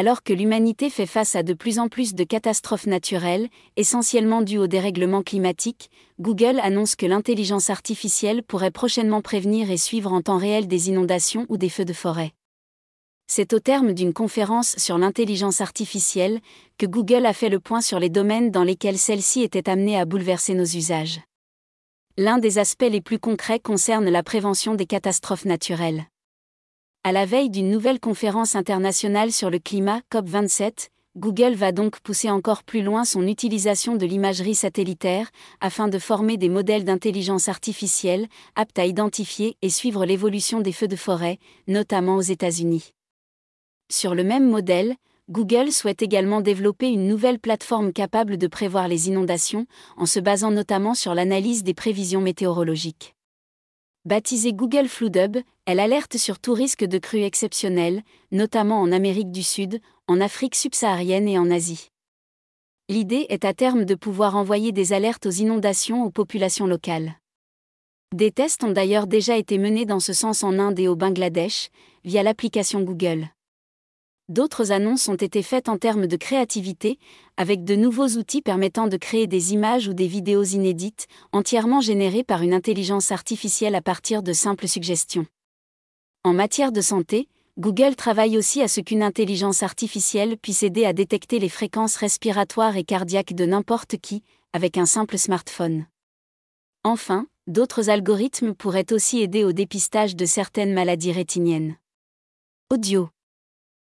Alors que l'humanité fait face à de plus en plus de catastrophes naturelles, essentiellement dues au dérèglement climatique, Google annonce que l'intelligence artificielle pourrait prochainement prévenir et suivre en temps réel des inondations ou des feux de forêt. C'est au terme d'une conférence sur l'intelligence artificielle que Google a fait le point sur les domaines dans lesquels celle-ci était amenée à bouleverser nos usages. L'un des aspects les plus concrets concerne la prévention des catastrophes naturelles. À la veille d'une nouvelle conférence internationale sur le climat, COP27, Google va donc pousser encore plus loin son utilisation de l'imagerie satellitaire, afin de former des modèles d'intelligence artificielle, aptes à identifier et suivre l'évolution des feux de forêt, notamment aux États-Unis. Sur le même modèle, Google souhaite également développer une nouvelle plateforme capable de prévoir les inondations, en se basant notamment sur l'analyse des prévisions météorologiques. Baptisée Google Floodhub, elle alerte sur tout risque de crues exceptionnelles, notamment en Amérique du Sud, en Afrique subsaharienne et en Asie. L'idée est à terme de pouvoir envoyer des alertes aux inondations aux populations locales. Des tests ont d'ailleurs déjà été menés dans ce sens en Inde et au Bangladesh, via l'application Google d'autres annonces ont été faites en termes de créativité, avec de nouveaux outils permettant de créer des images ou des vidéos inédites, entièrement générées par une intelligence artificielle à partir de simples suggestions. En matière de santé, Google travaille aussi à ce qu'une intelligence artificielle puisse aider à détecter les fréquences respiratoires et cardiaques de n'importe qui, avec un simple smartphone. Enfin, d'autres algorithmes pourraient aussi aider au dépistage de certaines maladies rétiniennes. Audio